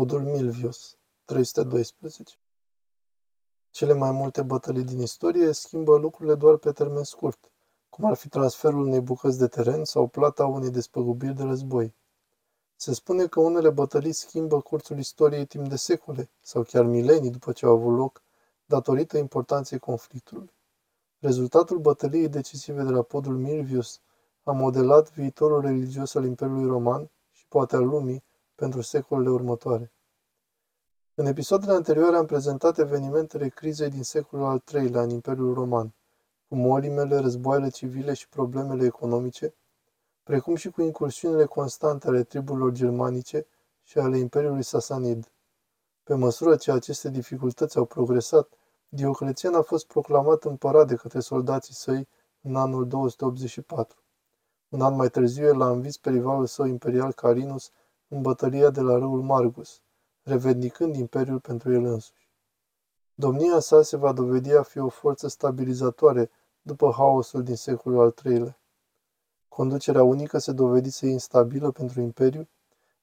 Podul Milvius, 312 Cele mai multe bătălii din istorie schimbă lucrurile doar pe termen scurt, cum ar fi transferul unei bucăți de teren sau plata unei despăgubiri de război. Se spune că unele bătălii schimbă cursul istoriei timp de secole sau chiar milenii după ce au avut loc, datorită importanței conflictului. Rezultatul bătăliei decisive de la podul Milvius a modelat viitorul religios al Imperiului Roman și poate al lumii pentru secolele următoare. În episoadele anterioare am prezentat evenimentele crizei din secolul al III-lea în Imperiul Roman, cu molimele, războaiele civile și problemele economice, precum și cu incursiunile constante ale triburilor germanice și ale Imperiului Sasanid. Pe măsură ce aceste dificultăți au progresat, Dioclețian a fost proclamat împărat de către soldații săi în anul 284. Un an mai târziu el a învins pe rivalul său imperial Carinus în bătălia de la râul Margus, revendicând imperiul pentru el însuși. Domnia sa se va dovedi a fi o forță stabilizatoare după haosul din secolul al III-lea. Conducerea unică se dovedise instabilă pentru imperiu,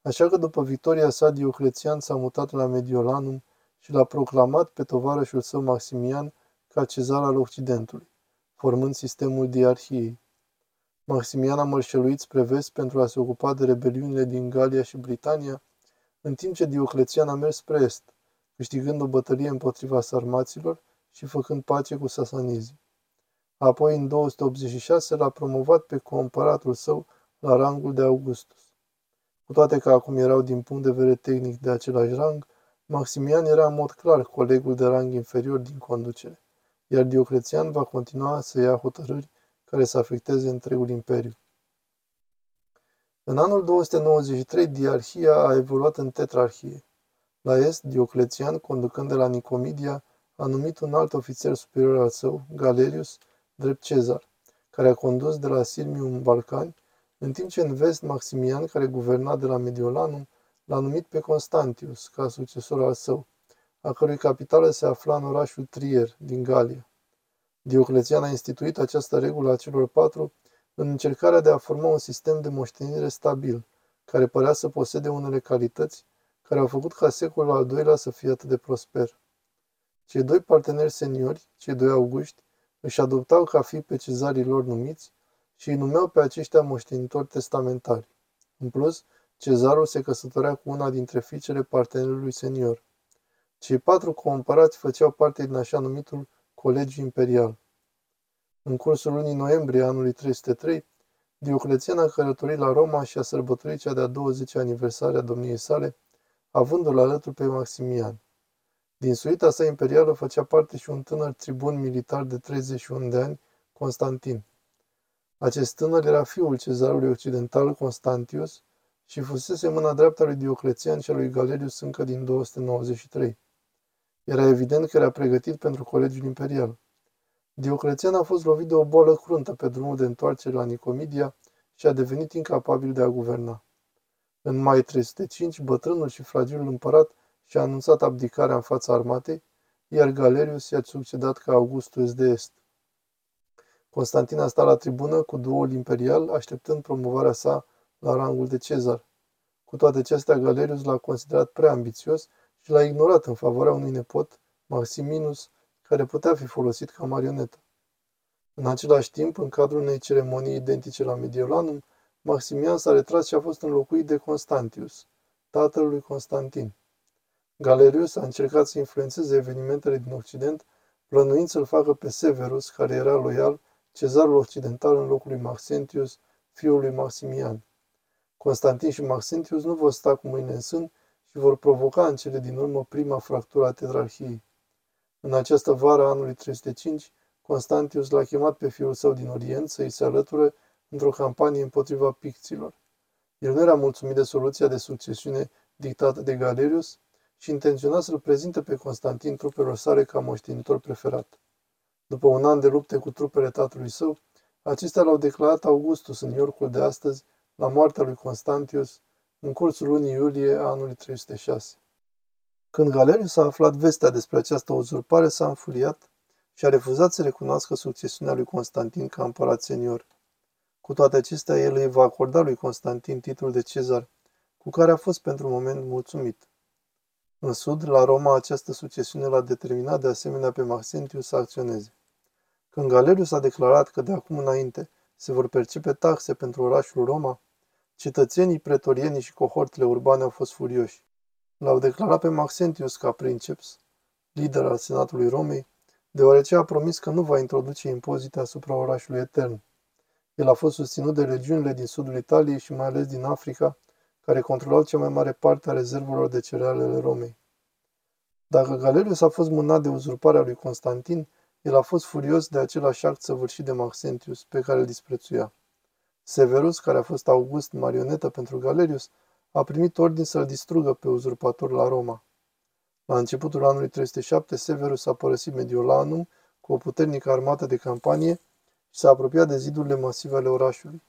așa că după victoria sa Dioclețian s-a mutat la Mediolanum și l-a proclamat pe tovarășul său Maximian ca cezar al Occidentului, formând sistemul diarhiei. Maximian a mărșăluit spre vest pentru a se ocupa de rebeliunile din Galia și Britania, în timp ce Dioclețian a mers spre est, câștigând o bătălie împotriva sarmaților și făcând pace cu sasanizii. Apoi, în 286, l-a promovat pe comparatul său la rangul de Augustus. Cu toate că acum erau din punct de vedere tehnic de același rang, Maximian era în mod clar colegul de rang inferior din conducere, iar Dioclețian va continua să ia hotărâri care să afecteze întregul imperiu. În anul 293, diarhia a evoluat în tetrarhie. La est, Dioclețian, conducând de la Nicomedia, a numit un alt ofițer superior al său, Galerius, drept cezar, care a condus de la Sirmium în Balcani, în timp ce în vest Maximian, care guverna de la Mediolanum, l-a numit pe Constantius ca succesor al său, a cărui capitală se afla în orașul Trier, din Galia. Dioclețian a instituit această regulă a celor patru în încercarea de a forma un sistem de moștenire stabil, care părea să posede unele calități care au făcut ca secolul al doilea să fie atât de prosper. Cei doi parteneri seniori, cei doi auguști, își adoptau ca fi pe cezarii lor numiți și îi numeau pe aceștia moștenitori testamentari. În plus, cezarul se căsătorea cu una dintre fiicele partenerului senior. Cei patru comparați făceau parte din așa numitul Colegiu Imperial. În cursul lunii noiembrie anului 303, Dioclețian a călătorit la Roma și a sărbătorit cea de-a 20 aniversare a domniei sale, avându-l alături pe Maximian. Din suita sa imperială făcea parte și un tânăr tribun militar de 31 de ani, Constantin. Acest tânăr era fiul cezarului occidental Constantius și fusese mâna dreaptă lui Dioclețian și a lui Galerius încă din 293. Era evident că era pregătit pentru colegiul imperial. Dioclețian a fost lovit de o boală cruntă pe drumul de întoarcere la Nicomedia și a devenit incapabil de a guverna. În mai 305, bătrânul și fragilul împărat și-a anunțat abdicarea în fața armatei, iar Galerius i-a succedat ca Augustus de Est. Constantin a stat la tribună cu duul imperial, așteptând promovarea sa la rangul de cezar. Cu toate acestea, Galerius l-a considerat prea ambițios și l-a ignorat în favoarea unui nepot, Maximinus, care putea fi folosit ca marionetă. În același timp, în cadrul unei ceremonii identice la Mediolanum, Maximian s-a retras și a fost înlocuit de Constantius, tatăl lui Constantin. Galerius a încercat să influențeze evenimentele din Occident, plănuind să-l facă pe Severus, care era loial, cezarul occidental în locul lui Maxentius, fiul lui Maximian. Constantin și Maxentius nu vor sta cu mâine în sân și vor provoca în cele din urmă prima fractură a tetrarhiei. În această vară a anului 305, Constantius l-a chemat pe fiul său din Orient să îi se alăture într-o campanie împotriva picților. El nu era mulțumit de soluția de succesiune dictată de Galerius și intenționa să-l prezinte pe Constantin trupelor sale ca moștenitor preferat. După un an de lupte cu trupele tatălui său, acestea l-au declarat Augustus în Iorcul de astăzi, la moartea lui Constantius, în cursul lunii iulie a anului 306. Când Galerius a aflat vestea despre această uzurpare, s-a înfuriat și a refuzat să recunoască succesiunea lui Constantin ca împărat senior. Cu toate acestea, el îi va acorda lui Constantin titlul de cezar, cu care a fost pentru moment mulțumit. În sud, la Roma, această succesiune l-a determinat de asemenea pe Maxentius să acționeze. Când Galerius a declarat că de acum înainte se vor percepe taxe pentru orașul Roma, cetățenii, pretorienii și cohortele urbane au fost furioși. L-au declarat pe Maxentius ca princeps, lider al Senatului Romei, deoarece a promis că nu va introduce impozite asupra orașului etern. El a fost susținut de regiunile din sudul Italiei și mai ales din Africa, care controlau cea mai mare parte a rezervelor de cereale ale Romei. Dacă Galerius a fost mânat de uzurparea lui Constantin, el a fost furios de același act săvârșit de Maxentius, pe care îl disprețuia. Severus, care a fost August marionetă pentru Galerius, a primit ordin să-l distrugă pe uzurpator la Roma. La începutul anului 307, Severus a părăsit Mediolanum cu o puternică armată de campanie și s-a apropiat de zidurile masive ale orașului.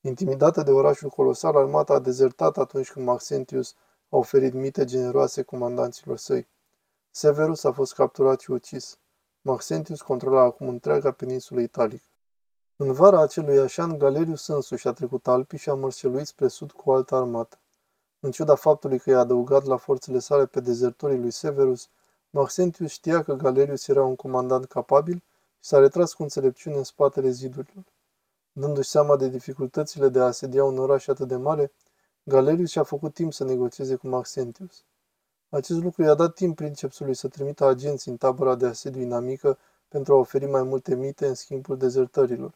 Intimidată de orașul colosal, armata a dezertat atunci când Maxentius a oferit mite generoase comandanților săi. Severus a fost capturat și ucis. Maxentius controla acum întreaga peninsulă italică. În vara acelui așan, Galerius însuși a trecut Alpii și a mărșeluit spre sud cu o altă armată. În ciuda faptului că i-a adăugat la forțele sale pe dezertorii lui Severus, Maxentius știa că Galerius era un comandant capabil și s-a retras cu înțelepciune în spatele zidurilor. Dându-și seama de dificultățile de a asedia un oraș atât de mare, Galerius și-a făcut timp să negocieze cu Maxentius. Acest lucru i-a dat timp princepsului să trimită agenți în tabăra de asediu inamică pentru a oferi mai multe mite în schimbul dezertărilor.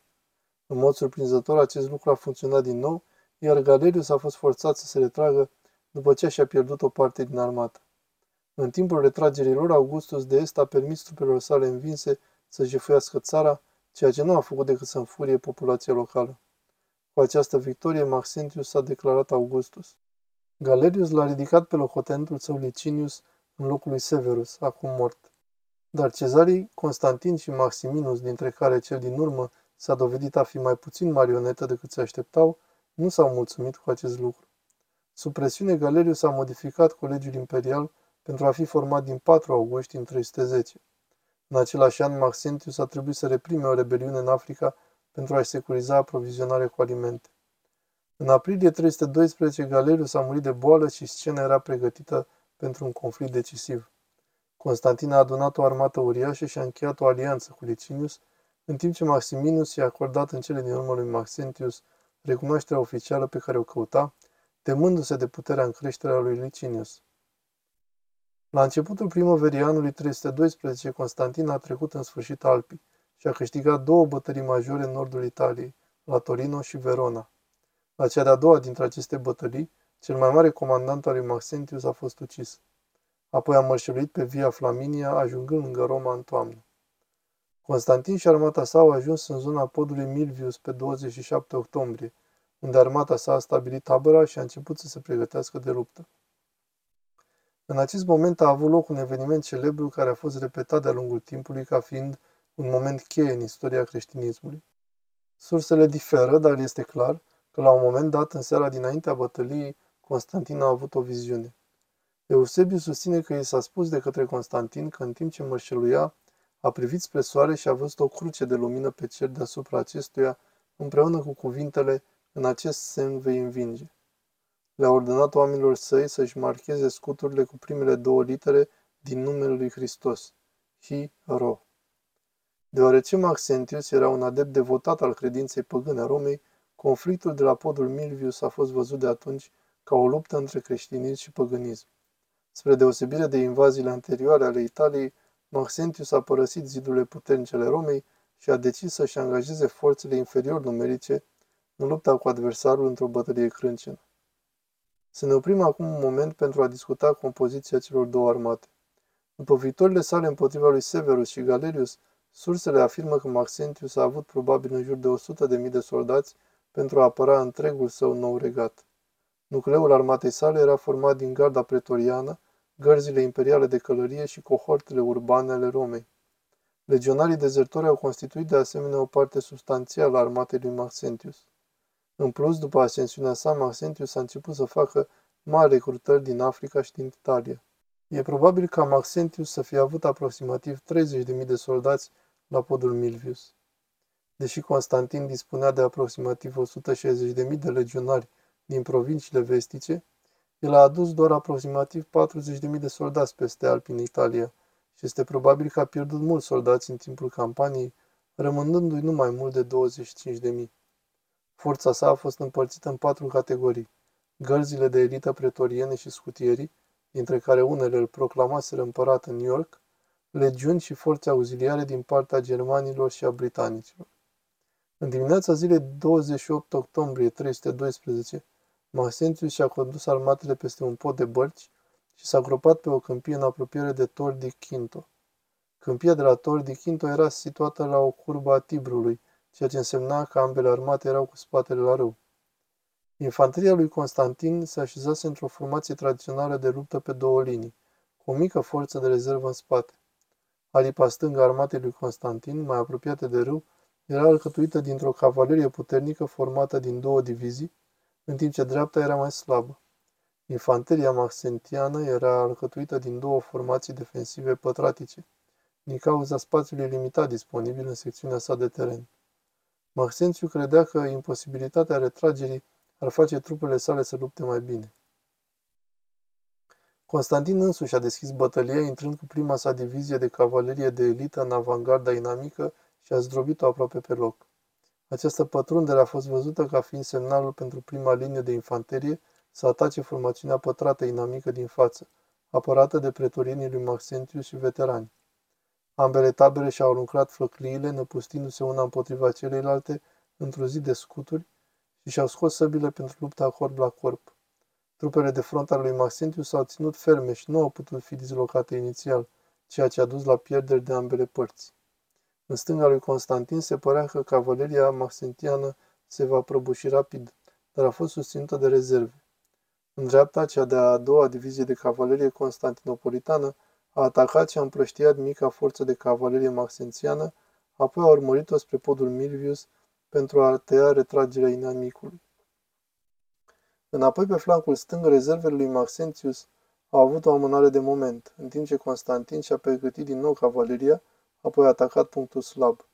În mod surprinzător, acest lucru a funcționat din nou, iar Galerius a fost forțat să se retragă după ce și-a pierdut o parte din armată. În timpul retragerilor, Augustus de Est a permis trupelor sale învinse să jefuiască țara, ceea ce nu a făcut decât să înfurie populația locală. Cu această victorie, Maxentius s-a declarat Augustus. Galerius l-a ridicat pe locotenentul său Licinius în locul lui Severus, acum mort. Dar cezarii Constantin și Maximinus, dintre care cel din urmă s-a dovedit a fi mai puțin marionetă decât se așteptau, nu s-au mulțumit cu acest lucru. Sub presiune, Galerius a modificat colegiul imperial pentru a fi format din patru auguști în 310. În același an, Maxentius a trebuit să reprime o rebeliune în Africa pentru a-și securiza aprovizionarea cu alimente. În aprilie 312, Galerius a murit de boală și scena era pregătită pentru un conflict decisiv. Constantin a adunat o armată uriașă și a încheiat o alianță cu Licinius, în timp ce Maximinus i-a acordat în cele din urmă lui Maxentius recunoașterea oficială pe care o căuta, temându-se de puterea în creșterea lui Licinius. La începutul primăverii anului 312, Constantin a trecut în sfârșit Alpii și a câștigat două bătării majore în nordul Italiei, la Torino și Verona. La cea de-a doua dintre aceste bătălii, cel mai mare comandant al lui Maxentius a fost ucis. Apoi a mărșăluit pe Via Flaminia, ajungând lângă Roma în toamnă. Constantin și armata sa au ajuns în zona podului Milvius pe 27 octombrie, unde armata sa a stabilit tabăra și a început să se pregătească de luptă. În acest moment a avut loc un eveniment celebru care a fost repetat de-a lungul timpului ca fiind un moment cheie în istoria creștinismului. Sursele diferă, dar este clar că la un moment dat, în seara dinaintea bătăliei, Constantin a avut o viziune. Eusebiu susține că i s-a spus de către Constantin că în timp ce mărșeluia, a privit spre soare și a văzut o cruce de lumină pe cer deasupra acestuia, împreună cu cuvintele, în acest semn vei învinge. Le-a ordonat oamenilor săi să-și marcheze scuturile cu primele două litere din numele lui Hristos, Hi-Ro. Deoarece Maxentius era un adept devotat al credinței păgâne a Romei, conflictul de la podul Milvius a fost văzut de atunci ca o luptă între creștinism și păgânism. Spre deosebire de invaziile anterioare ale Italiei, Maxentius a părăsit zidurile puternice ale Romei și a decis să-și angajeze forțele inferior numerice în lupta cu adversarul într-o bătălie crâncenă. Să ne oprim acum un moment pentru a discuta compoziția celor două armate. După victorile sale împotriva lui Severus și Galerius, sursele afirmă că Maxentius a avut probabil în jur de 100.000 de soldați pentru a apăra întregul său nou regat. Nucleul armatei sale era format din garda pretoriană, gărzile imperiale de călărie și cohortele urbane ale Romei. Legionarii dezertori au constituit de asemenea o parte substanțială a armatei lui Maxentius. În plus, după ascensiunea sa, Maxentius a început să facă mari recrutări din Africa și din Italia. E probabil ca Maxentius să fie avut aproximativ 30.000 de soldați la podul Milvius. Deși Constantin dispunea de aproximativ 160.000 de legionari din provinciile vestice, El a adus doar aproximativ 40.000 de soldați peste Alpi în Italia și este probabil că a pierdut mulți soldați în timpul campaniei, rămânându-i nu mai mult de 25.000. Forța sa a fost împărțită în patru categorii. Gărzile de elită pretoriene și scutierii, dintre care unele îl proclamaseră împărat în New York, legiuni și forțe auxiliare din partea germanilor și a britanicilor. În dimineața zilei 28 octombrie 312, Maxentius și-a condus armatele peste un pod de bărci și s-a gropat pe o câmpie în apropiere de Tor di Quinto. Câmpia de la Tor di Quinto era situată la o curbă a Tibrului, ceea ce însemna că ambele armate erau cu spatele la râu. Infanteria lui Constantin se așezase într-o formație tradițională de luptă pe două linii, cu o mică forță de rezervă în spate. Alipa stângă armatei lui Constantin, mai apropiată de râu, era alcătuită dintr-o cavalerie puternică formată din două divizii, în timp ce dreapta era mai slabă. Infanteria maxentiană era alcătuită din două formații defensive pătratice, din cauza spațiului limitat disponibil în secțiunea sa de teren. Maxențiu credea că imposibilitatea retragerii ar face trupele sale să lupte mai bine. Constantin însuși a deschis bătălia intrând cu prima sa divizie de cavalerie de elită în avangarda inamică și a zdrobit-o aproape pe loc. Această pătrundere a fost văzută ca fiind semnalul pentru prima linie de infanterie să atace formațiunea pătrată inamică din față, apărată de pretorienii lui Maxentius și veterani. Ambele tabere și-au lucrat flăcliile, năpustindu-se una împotriva celeilalte într-o zi de scuturi și și-au scos săbile pentru lupta corp la corp. Trupele de front ale lui Maxentius s-au ținut ferme și nu au putut fi dislocate inițial, ceea ce a dus la pierderi de ambele părți. În stânga lui Constantin se părea că cavaleria maxentiană se va prăbuși rapid, dar a fost susținută de rezerve. În dreapta, cea de-a doua divizie de cavalerie constantinopolitană a atacat și a împrăștiat mica forță de cavalerie maxențiană, apoi a urmărit-o spre podul Milvius pentru a tăia retragerea inamicului. Înapoi pe flancul stâng, rezervele lui Maxentius au avut o amânare de moment, în timp ce Constantin și-a pregătit din nou cavaleria, apoi a atacat punctul slab.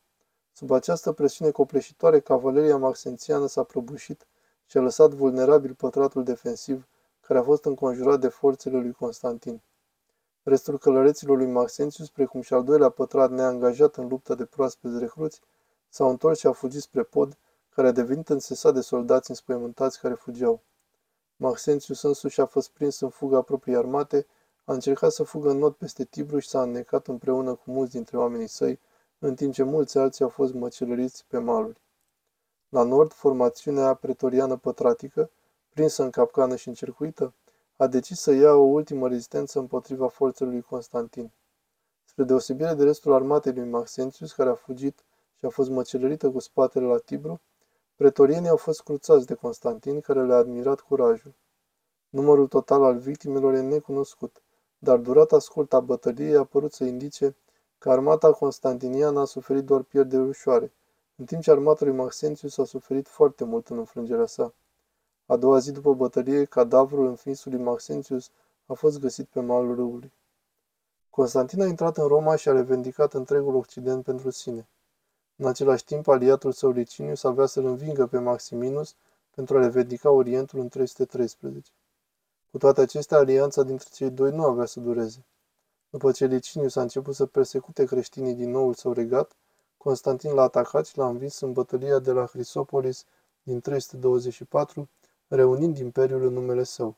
Sub această presiune copleșitoare, cavaleria maxențiană s-a prăbușit și a lăsat vulnerabil pătratul defensiv, care a fost înconjurat de forțele lui Constantin. Restul călăreților lui Maxentius, precum și al doilea pătrat neangajat în luptă de proaspeți recruți, s-au întors și au fugit spre pod, care a devenit însesat de soldați înspăimântați care fugeau. Maxentius însuși a fost prins în fuga propriei armate, a încercat să fugă în not peste Tibru și s-a înnecat împreună cu mulți dintre oamenii săi, în timp ce mulți alții au fost măcelăriți pe maluri. La nord, formațiunea pretoriană pătratică, prinsă în capcană și încercuită, a decis să ia o ultimă rezistență împotriva forțelor lui Constantin. Spre deosebire de restul armatei lui Maxentius, care a fugit și a fost măcelărită cu spatele la Tibru, pretorienii au fost cruțați de Constantin, care le-a admirat curajul. Numărul total al victimelor e necunoscut, dar durata scurtă a bătăliei a părut să indice că armata constantiniană a suferit doar pierderi ușoare, în timp ce armata lui Maxentius a suferit foarte mult în înfrângerea sa. A doua zi după bătălie, cadavrul înfinsului Maxentius a fost găsit pe malul râului. Constantin a intrat în Roma și a revendicat întregul Occident pentru sine. În același timp, aliatul său Licinius avea să-l învingă pe Maximinus pentru a revendica Orientul în 313. Cu toate acestea, alianța dintre cei doi nu avea să dureze. După ce Licinius a început să persecute creștinii din noul său regat, Constantin l-a atacat și l-a învins în bătălia de la Hrisopolis din 324, reunind imperiul în numele său.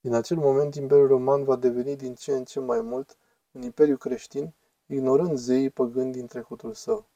Din acel moment, Imperiul Roman va deveni din ce în ce mai mult un imperiu creștin, ignorând zeii păgâni din trecutul său.